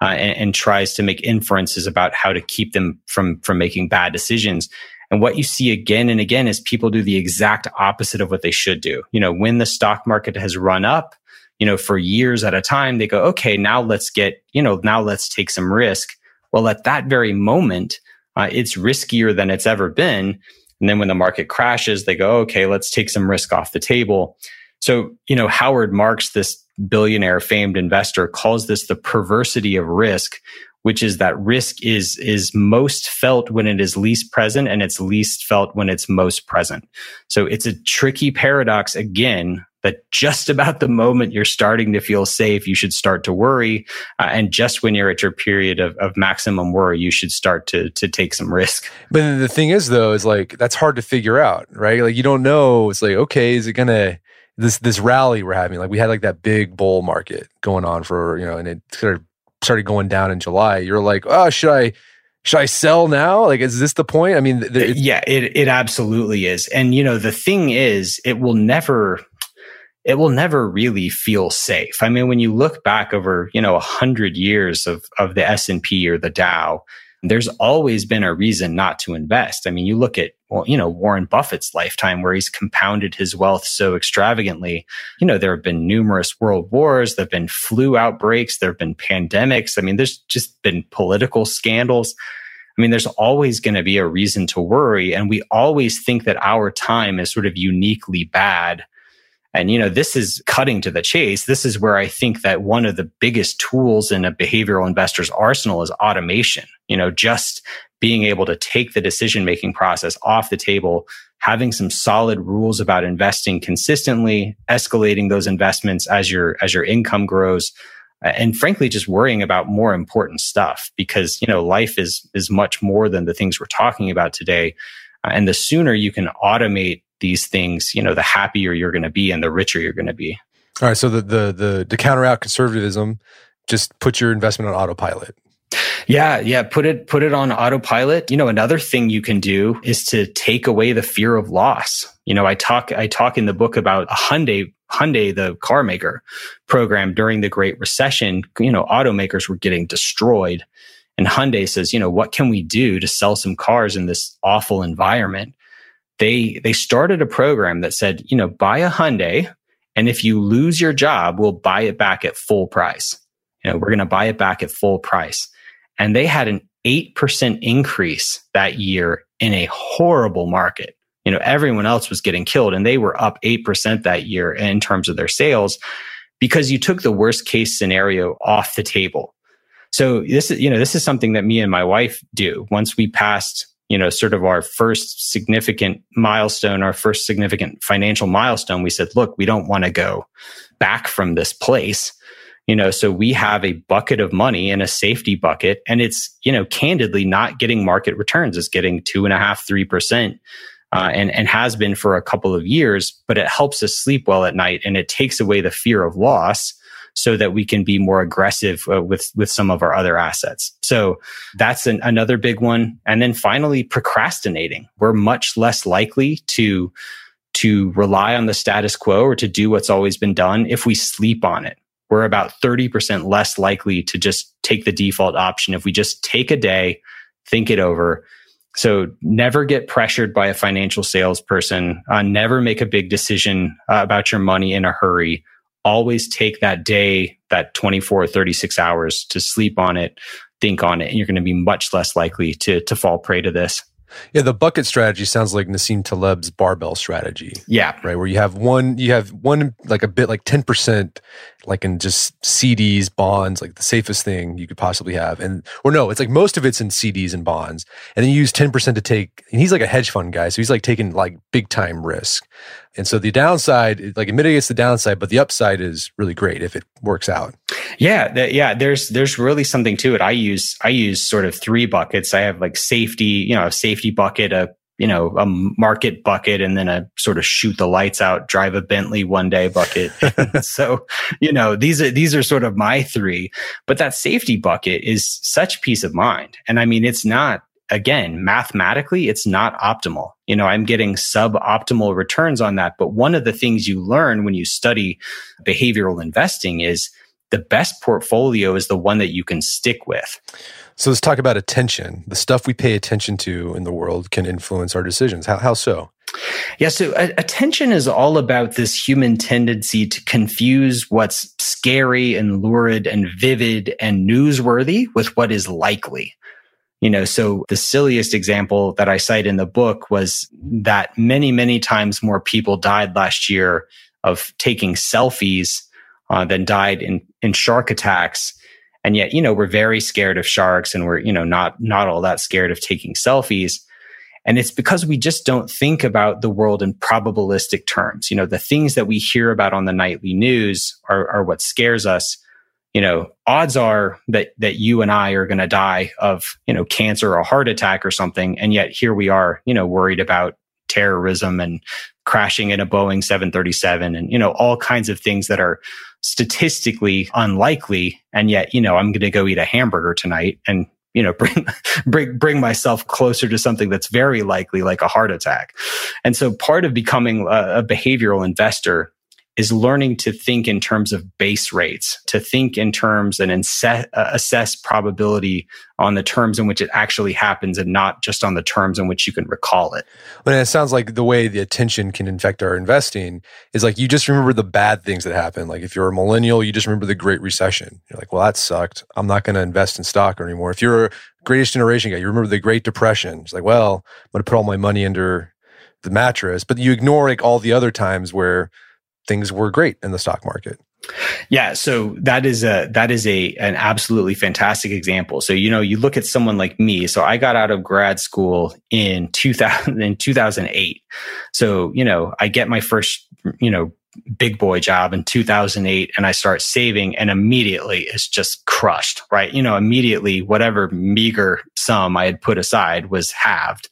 uh, and, and tries to make inferences about how to keep them from from making bad decisions. And what you see again and again is people do the exact opposite of what they should do. You know, when the stock market has run up, you know, for years at a time, they go, okay, now let's get, you know, now let's take some risk. Well, at that very moment, uh, it's riskier than it's ever been. And then when the market crashes, they go, okay, let's take some risk off the table. So, you know, Howard Marks, this billionaire famed investor calls this the perversity of risk, which is that risk is, is most felt when it is least present and it's least felt when it's most present. So it's a tricky paradox again that just about the moment you're starting to feel safe, you should start to worry. Uh, and just when you're at your period of, of maximum worry, you should start to, to take some risk. But the thing is, though, is like that's hard to figure out, right? Like you don't know. It's like, okay, is it going to, this, this rally we're having, like we had like that big bull market going on for, you know, and it started, started going down in July. You're like, oh, should I, should I sell now? Like, is this the point? I mean, th- yeah, it, it absolutely is. And, you know, the thing is, it will never, it will never really feel safe. I mean, when you look back over, you know, a hundred years of, of the S&P or the Dow, there's always been a reason not to invest. I mean, you look at, well, you know, Warren Buffett's lifetime where he's compounded his wealth so extravagantly. You know, there have been numerous world wars. There have been flu outbreaks. There have been pandemics. I mean, there's just been political scandals. I mean, there's always going to be a reason to worry. And we always think that our time is sort of uniquely bad and, you know, this is cutting to the chase. This is where I think that one of the biggest tools in a behavioral investor's arsenal is automation. You know, just being able to take the decision making process off the table, having some solid rules about investing consistently, escalating those investments as your, as your income grows. And frankly, just worrying about more important stuff because, you know, life is, is much more than the things we're talking about today. Uh, and the sooner you can automate these things, you know, the happier you're going to be and the richer you're going to be. All right. So the, the, the, to counteract conservatism, just put your investment on autopilot. Yeah, yeah, put it put it on autopilot. You know, another thing you can do is to take away the fear of loss. You know, I talk I talk in the book about a Hyundai Hyundai the car maker program during the Great Recession, you know, automakers were getting destroyed. And Hyundai says, you know, what can we do to sell some cars in this awful environment? They they started a program that said, you know, buy a Hyundai And if you lose your job, we'll buy it back at full price. You know, we're going to buy it back at full price. And they had an 8% increase that year in a horrible market. You know, everyone else was getting killed and they were up 8% that year in terms of their sales because you took the worst case scenario off the table. So this is, you know, this is something that me and my wife do. Once we passed, you know, sort of our first significant milestone, our first significant financial milestone, we said, look, we don't want to go back from this place. You know, so we have a bucket of money and a safety bucket, and it's, you know, candidly not getting market returns. It's getting two and a half, three percent uh, and and has been for a couple of years. But it helps us sleep well at night, and it takes away the fear of loss, so that we can be more aggressive uh, with with some of our other assets. So that's an, another big one. And then finally, procrastinating. We're much less likely to to rely on the status quo or to do what's always been done if we sleep on it. We're about 30% less likely to just take the default option if we just take a day, think it over, so never get pressured by a financial salesperson. Uh, never make a big decision uh, about your money in a hurry. Always take that day, that 24 or 36 hours to sleep on it, think on it, and you're going to be much less likely to, to fall prey to this. Yeah, the bucket strategy sounds like Nassim Taleb's barbell strategy. Yeah. Right. Where you have one, you have one, like a bit like 10%, like in just CDs, bonds, like the safest thing you could possibly have. And, or no, it's like most of it's in CDs and bonds. And then you use 10% to take, and he's like a hedge fund guy. So he's like taking like big time risk. And so the downside, like it mitigates the downside, but the upside is really great if it works out. Yeah, yeah. There's there's really something to it. I use I use sort of three buckets. I have like safety, you know, a safety bucket, a you know a market bucket, and then a sort of shoot the lights out, drive a Bentley one day bucket. so you know these are these are sort of my three. But that safety bucket is such peace of mind, and I mean it's not again, mathematically, it's not optimal. You know, I'm getting suboptimal returns on that. But one of the things you learn when you study behavioral investing is the best portfolio is the one that you can stick with. So let's talk about attention. The stuff we pay attention to in the world can influence our decisions. How, how so? Yeah, so uh, attention is all about this human tendency to confuse what's scary and lurid and vivid and newsworthy with what is likely. You know, so the silliest example that I cite in the book was that many, many times more people died last year of taking selfies uh, than died in, in shark attacks. And yet, you know, we're very scared of sharks and we're, you know, not, not all that scared of taking selfies. And it's because we just don't think about the world in probabilistic terms. You know, the things that we hear about on the nightly news are, are what scares us you know, odds are that that you and I are going to die of, you know, cancer or a heart attack or something, and yet here we are, you know, worried about terrorism and crashing in a Boeing 737 and you know all kinds of things that are statistically unlikely and yet you know I'm going to go eat a hamburger tonight and you know bring bring bring myself closer to something that's very likely like a heart attack. And so part of becoming a, a behavioral investor is learning to think in terms of base rates, to think in terms and uh, assess probability on the terms in which it actually happens and not just on the terms in which you can recall it. Well, it sounds like the way the attention can infect our investing is like you just remember the bad things that happen. Like if you're a millennial, you just remember the Great Recession. You're like, well, that sucked. I'm not going to invest in stock anymore. If you're a greatest generation guy, you remember the Great Depression. It's like, well, I'm going to put all my money under the mattress, but you ignore like all the other times where things were great in the stock market. Yeah, so that is a that is a an absolutely fantastic example. So you know, you look at someone like me. So I got out of grad school in 2000 in 2008. So, you know, I get my first, you know, big boy job in 2008 and I start saving and immediately it's just crushed, right? You know, immediately whatever meager sum I had put aside was halved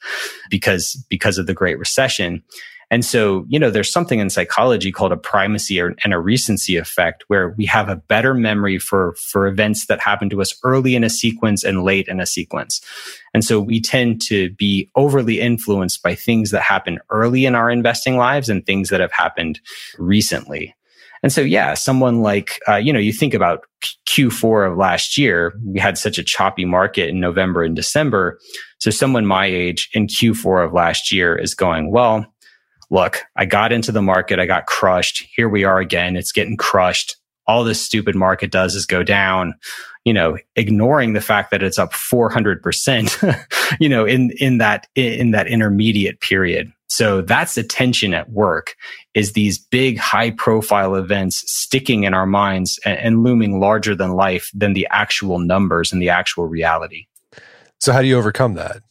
because because of the great recession. And so, you know, there's something in psychology called a primacy or, and a recency effect where we have a better memory for, for events that happen to us early in a sequence and late in a sequence. And so we tend to be overly influenced by things that happen early in our investing lives and things that have happened recently. And so, yeah, someone like, uh, you know, you think about Q4 of last year, we had such a choppy market in November and December. So someone my age in Q4 of last year is going, well, look, I got into the market, I got crushed. Here we are again. It's getting crushed. All this stupid market does is go down, you know, ignoring the fact that it's up 400%, you know, in, in that, in that intermediate period. So that's the tension at work is these big high profile events sticking in our minds and, and looming larger than life than the actual numbers and the actual reality. So how do you overcome that?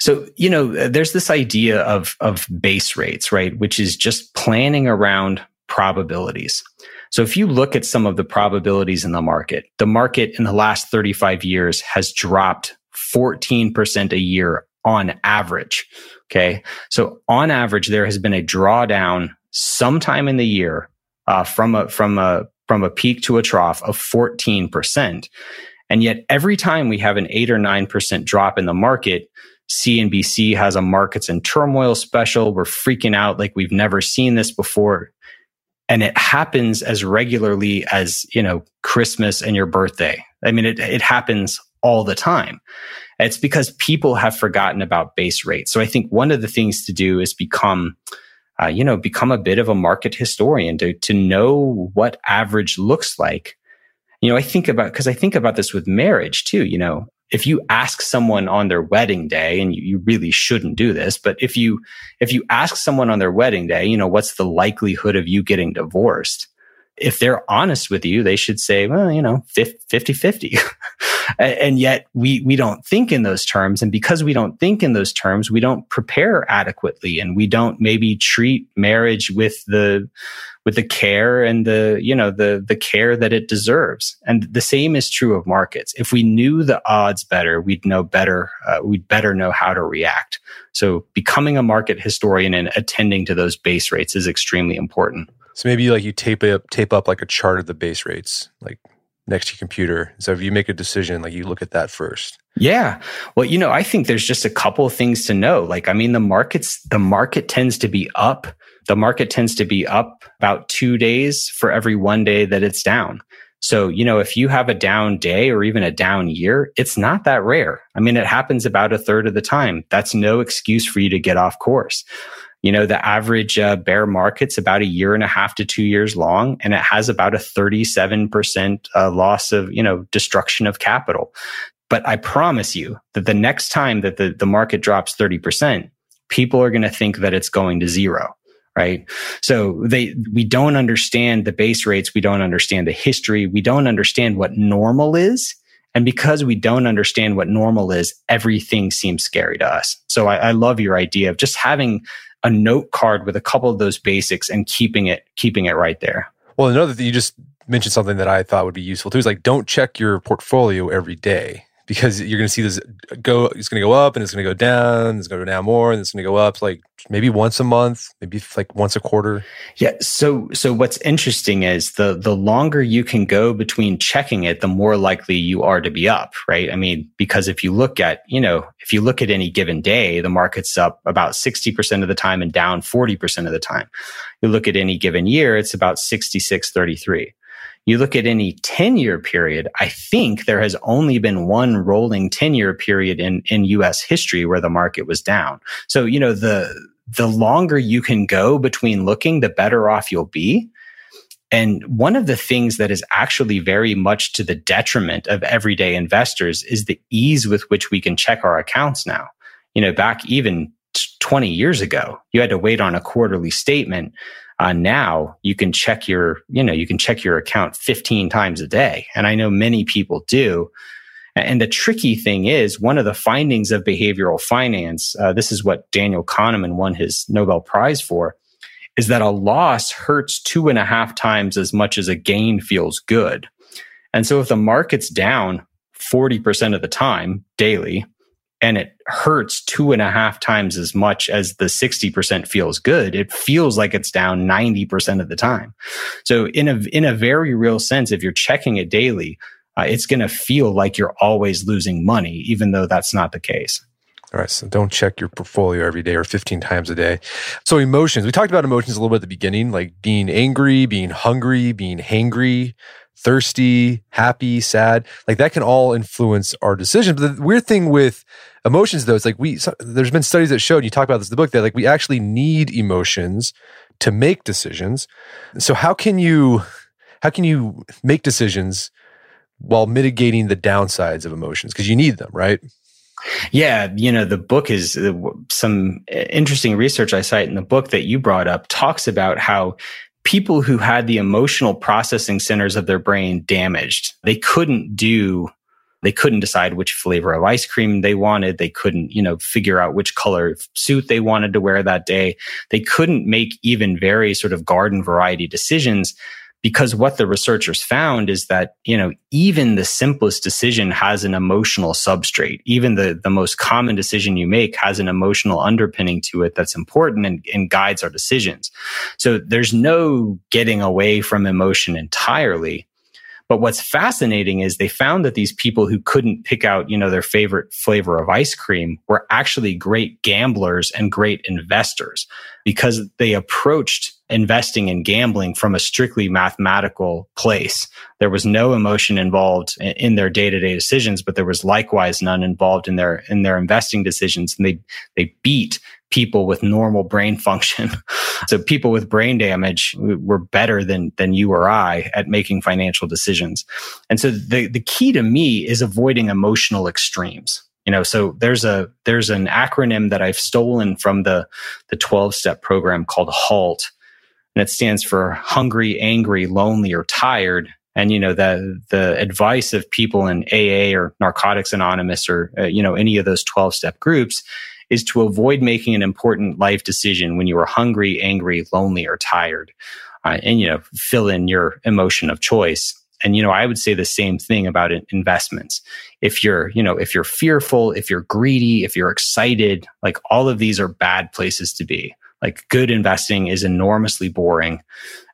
So, you know, there's this idea of, of base rates, right? Which is just planning around probabilities. So if you look at some of the probabilities in the market, the market in the last 35 years has dropped 14% a year on average. Okay. So on average, there has been a drawdown sometime in the year uh, from a, from a, from a peak to a trough of 14%. And yet every time we have an eight or 9% drop in the market, CNBC has a markets in turmoil special. We're freaking out like we've never seen this before. And it happens as regularly as, you know, Christmas and your birthday. I mean, it, it happens all the time. It's because people have forgotten about base rates. So I think one of the things to do is become, uh, you know, become a bit of a market historian to, to know what average looks like. You know, I think about, cause I think about this with marriage too, you know, if you ask someone on their wedding day and you, you, really shouldn't do this but if you if you ask someone on their wedding day you know what's the likelihood of you getting divorced? If they're honest with you they should say well you know 50 50 and yet we we don't think in those terms and because we don't think in those terms we don't prepare adequately and we don't maybe treat marriage with the with the care and the you know the the care that it deserves and the same is true of markets if we knew the odds better we'd know better uh, we'd better know how to react so becoming a market historian and attending to those base rates is extremely important so maybe like you tape up tape up like a chart of the base rates like next to your computer. So if you make a decision, like you look at that first. Yeah. Well, you know, I think there's just a couple of things to know. Like, I mean, the markets, the market tends to be up. The market tends to be up about two days for every one day that it's down. So, you know, if you have a down day or even a down year, it's not that rare. I mean, it happens about a third of the time. That's no excuse for you to get off course. You know, the average uh, bear market's about a year and a half to two years long, and it has about a 37% uh, loss of, you know, destruction of capital. But I promise you that the next time that the, the market drops 30%, people are going to think that it's going to zero right? So they we don't understand the base rates. We don't understand the history. We don't understand what normal is. And because we don't understand what normal is everything seems scary to us. So I, I love your idea of just having a note card with a couple of those basics and keeping it keeping it right there. Well, another thing you just mentioned something that I thought would be useful too is like don't check your portfolio every day because you're going to see this go. It's going to go up and it's going to go down. It's going to go down more and it's going to go up. Like maybe once a month, maybe like once a quarter. Yeah. So so what's interesting is the the longer you can go between checking it, the more likely you are to be up. Right. I mean, because if you look at you know if you look at any given day, the market's up about sixty percent of the time and down forty percent of the time. You look at any given year, it's about sixty six thirty three. You look at any 10 year period, I think there has only been one rolling 10 year period in, in US history where the market was down. So, you know, the, the longer you can go between looking, the better off you'll be. And one of the things that is actually very much to the detriment of everyday investors is the ease with which we can check our accounts now. You know, back even 20 years ago, you had to wait on a quarterly statement uh, now you can check your, you know, you can check your account 15 times a day. And I know many people do. And the tricky thing is one of the findings of behavioral finance, uh, this is what Daniel Kahneman won his Nobel Prize for, is that a loss hurts two and a half times as much as a gain feels good. And so if the market's down 40% of the time daily, and it hurts two and a half times as much as the 60% feels good. It feels like it's down 90% of the time. So in a, in a very real sense, if you're checking it daily, uh, it's going to feel like you're always losing money, even though that's not the case. All right. So don't check your portfolio every day or 15 times a day. So emotions, we talked about emotions a little bit at the beginning, like being angry, being hungry, being hangry thirsty, happy, sad. Like that can all influence our decisions. But the weird thing with emotions, though, it's like we, so, there's been studies that showed, you talk about this in the book, that like we actually need emotions to make decisions. So how can you, how can you make decisions while mitigating the downsides of emotions? Because you need them, right? Yeah, you know, the book is uh, some interesting research I cite in the book that you brought up talks about how people who had the emotional processing centers of their brain damaged, they couldn't do they couldn't decide which flavor of ice cream they wanted. They couldn't, you know, figure out which color suit they wanted to wear that day. They couldn't make even very sort of garden variety decisions because what the researchers found is that you know even the simplest decision has an emotional substrate even the the most common decision you make has an emotional underpinning to it that's important and, and guides our decisions so there's no getting away from emotion entirely but what's fascinating is they found that these people who couldn't pick out, you know, their favorite flavor of ice cream were actually great gamblers and great investors because they approached investing and gambling from a strictly mathematical place. There was no emotion involved in their day-to-day decisions, but there was likewise none involved in their in their investing decisions. And they they beat people with normal brain function. so people with brain damage were better than, than you or I at making financial decisions. And so the, the key to me is avoiding emotional extremes. You know, so there's a, there's an acronym that I've stolen from the, the 12 step program called HALT. And it stands for hungry, angry, lonely, or tired. And, you know, the, the advice of people in AA or Narcotics Anonymous or, uh, you know, any of those 12 step groups is to avoid making an important life decision when you are hungry, angry, lonely, or tired. Uh, and, you know, fill in your emotion of choice. And, you know, I would say the same thing about investments. If you're, you know, if you're fearful, if you're greedy, if you're excited, like all of these are bad places to be. Like good investing is enormously boring.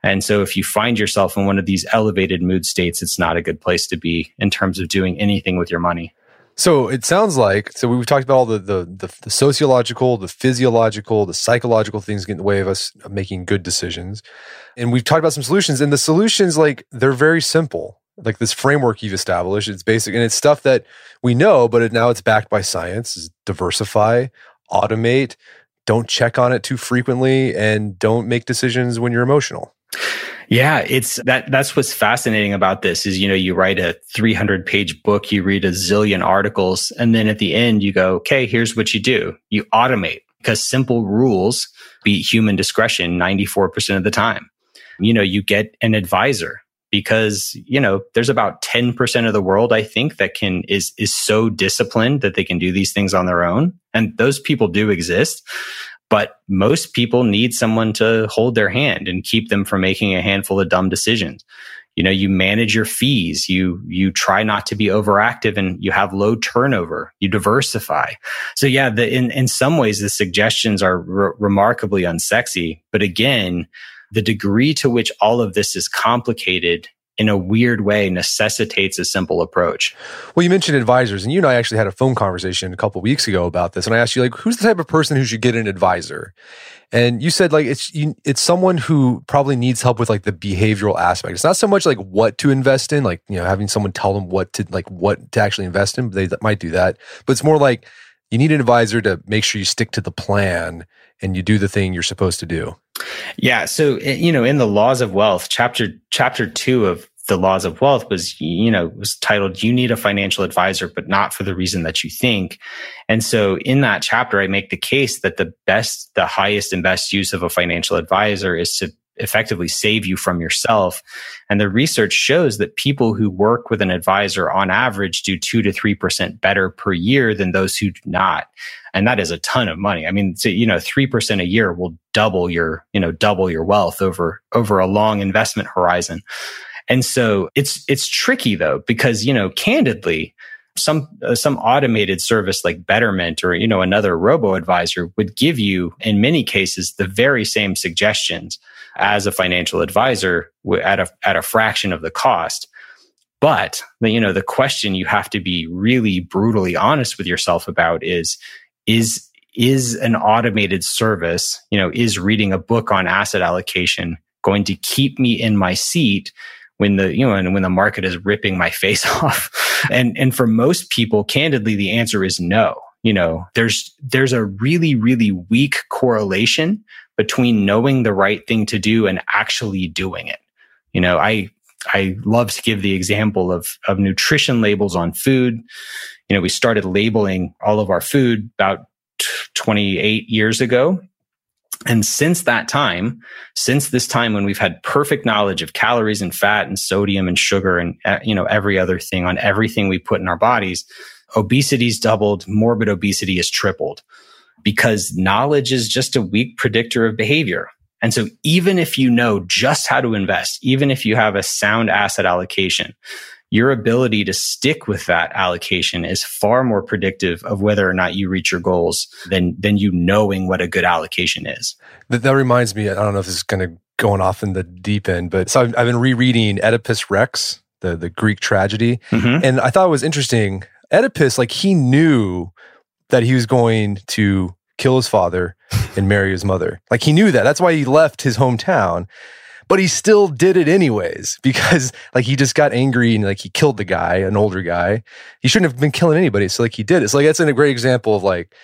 And so if you find yourself in one of these elevated mood states, it's not a good place to be in terms of doing anything with your money. So it sounds like so we've talked about all the, the the, the sociological, the physiological, the psychological things get in the way of us making good decisions, and we've talked about some solutions. And the solutions, like they're very simple. Like this framework you've established, it's basic and it's stuff that we know, but it, now it's backed by science. diversify, automate, don't check on it too frequently, and don't make decisions when you're emotional. Yeah, it's that that's what's fascinating about this is you know you write a 300 page book, you read a zillion articles and then at the end you go, "Okay, here's what you do. You automate because simple rules beat human discretion 94% of the time. You know, you get an advisor because, you know, there's about 10% of the world I think that can is is so disciplined that they can do these things on their own and those people do exist. But most people need someone to hold their hand and keep them from making a handful of dumb decisions. You know, you manage your fees. You, you try not to be overactive and you have low turnover. You diversify. So yeah, the, in, in some ways, the suggestions are re- remarkably unsexy. But again, the degree to which all of this is complicated in a weird way necessitates a simple approach. Well, you mentioned advisors, and you and I actually had a phone conversation a couple weeks ago about this. And I asked you, like, who's the type of person who should get an advisor? And you said, like, it's you, it's someone who probably needs help with like the behavioral aspect. It's not so much like what to invest in, like you know, having someone tell them what to like what to actually invest in. They might do that, but it's more like you need an advisor to make sure you stick to the plan and you do the thing you're supposed to do. Yeah. So, eh, you know, in the laws of wealth, chapter, chapter two of the laws of wealth was, you know, was titled, you need a financial advisor, but not for the reason that you think. And so in that chapter, I make the case that the best, the highest and best use of a financial advisor is to effectively save you from yourself. And the research shows that people who work with an advisor on average do two to 3% better per year than those who do not. And that is a ton of money. I mean, so, you know, 3% a year will double your, you know, double your wealth over, over a long investment horizon. And so it's, it's tricky though, because, you know, candidly, some uh, some automated service like Betterment or you know another robo advisor would give you in many cases the very same suggestions as a financial advisor at a at a fraction of the cost. But the, you know the question you have to be really brutally honest with yourself about is is is an automated service, you know, is reading a book on asset allocation going to keep me in my seat when the you know and when the market is ripping my face off. And and for most people candidly the answer is no. You know there's there's a really really weak correlation between knowing the right thing to do and actually doing it. You know i i love to give the example of of nutrition labels on food. You know we started labeling all of our food about 28 years ago and since that time, since this time when we've had perfect knowledge of calories and fat and sodium and sugar and uh, you know every other thing on everything we put in our bodies, obesity's doubled, morbid obesity has tripled because knowledge is just a weak predictor of behavior. And so even if you know just how to invest, even if you have a sound asset allocation, your ability to stick with that allocation is far more predictive of whether or not you reach your goals than than you knowing what a good allocation is. That, that reminds me, I don't know if this is going to going off in the deep end, but so I've, I've been rereading Oedipus Rex, the the Greek tragedy, mm-hmm. and I thought it was interesting. Oedipus, like he knew that he was going to kill his father and marry his mother. Like he knew that. That's why he left his hometown but he still did it anyways because like he just got angry and like he killed the guy, an older guy. He shouldn't have been killing anybody. So like he did it. So like that's a great example of like,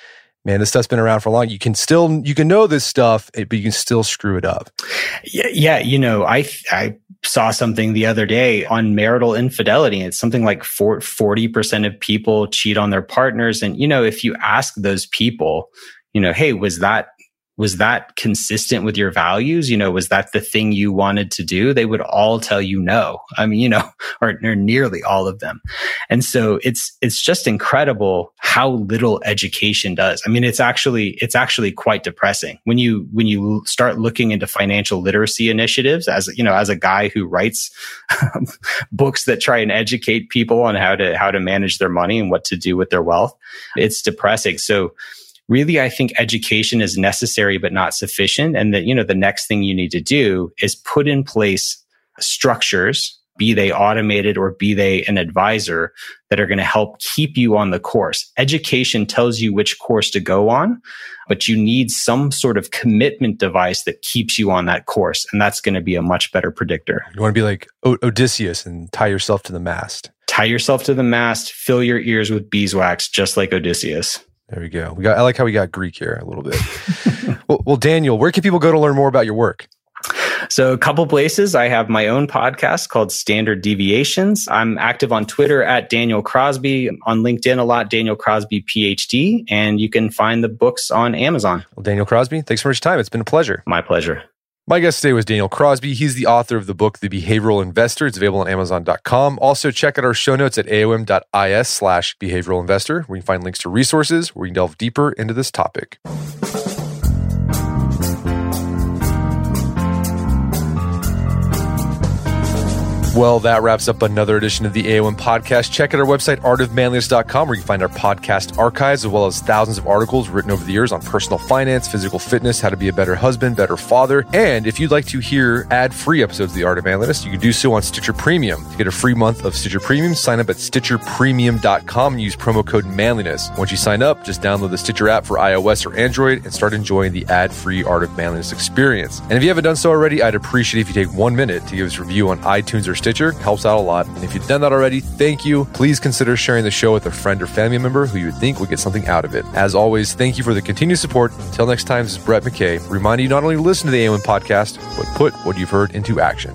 man, this stuff's been around for long. You can still you can know this stuff, but you can still screw it up. Yeah, yeah. You know, I I saw something the other day on marital infidelity. It's something like 40% of people cheat on their partners. And, you know, if you ask those people, you know, hey, was that was that consistent with your values? You know, was that the thing you wanted to do? They would all tell you no. I mean, you know, or, or, nearly all of them. And so it's, it's just incredible how little education does. I mean, it's actually, it's actually quite depressing when you, when you start looking into financial literacy initiatives as, you know, as a guy who writes books that try and educate people on how to, how to manage their money and what to do with their wealth. It's depressing. So, really, I think education is necessary, but not sufficient. And that, you know, the next thing you need to do is put in place structures, be they automated or be they an advisor that are going to help keep you on the course. Education tells you which course to go on, but you need some sort of commitment device that keeps you on that course. And that's going to be a much better predictor. You want to be like Odysseus and tie yourself to the mast. Tie yourself to the mast, fill your ears with beeswax, just like Odysseus. There we go. We got. I like how we got Greek here a little bit. well, well, Daniel, where can people go to learn more about your work? So, a couple places. I have my own podcast called Standard Deviations. I'm active on Twitter at Daniel Crosby, on LinkedIn a lot, Daniel Crosby PhD, and you can find the books on Amazon. Well, Daniel Crosby, thanks so much for much time. It's been a pleasure. My pleasure. My guest today was Daniel Crosby. He's the author of the book, The Behavioral Investor. It's available on Amazon.com. Also, check out our show notes at aom.is slash behavioral investor, where you can find links to resources where you can delve deeper into this topic. Well, that wraps up another edition of the AOM podcast. Check out our website, artofmanliness.com, where you can find our podcast archives, as well as thousands of articles written over the years on personal finance, physical fitness, how to be a better husband, better father. And if you'd like to hear ad free episodes of The Art of Manliness, you can do so on Stitcher Premium. To get a free month of Stitcher Premium, sign up at stitcherpremium.com and use promo code manliness. Once you sign up, just download the Stitcher app for iOS or Android and start enjoying the ad free Art of Manliness experience. And if you haven't done so already, I'd appreciate if you take one minute to give us a review on iTunes or Stitcher helps out a lot. And if you've done that already, thank you. Please consider sharing the show with a friend or family member who you think would get something out of it. As always, thank you for the continued support. Until next time, this is Brett McKay, reminding you not only listen to the AOM podcast, but put what you've heard into action.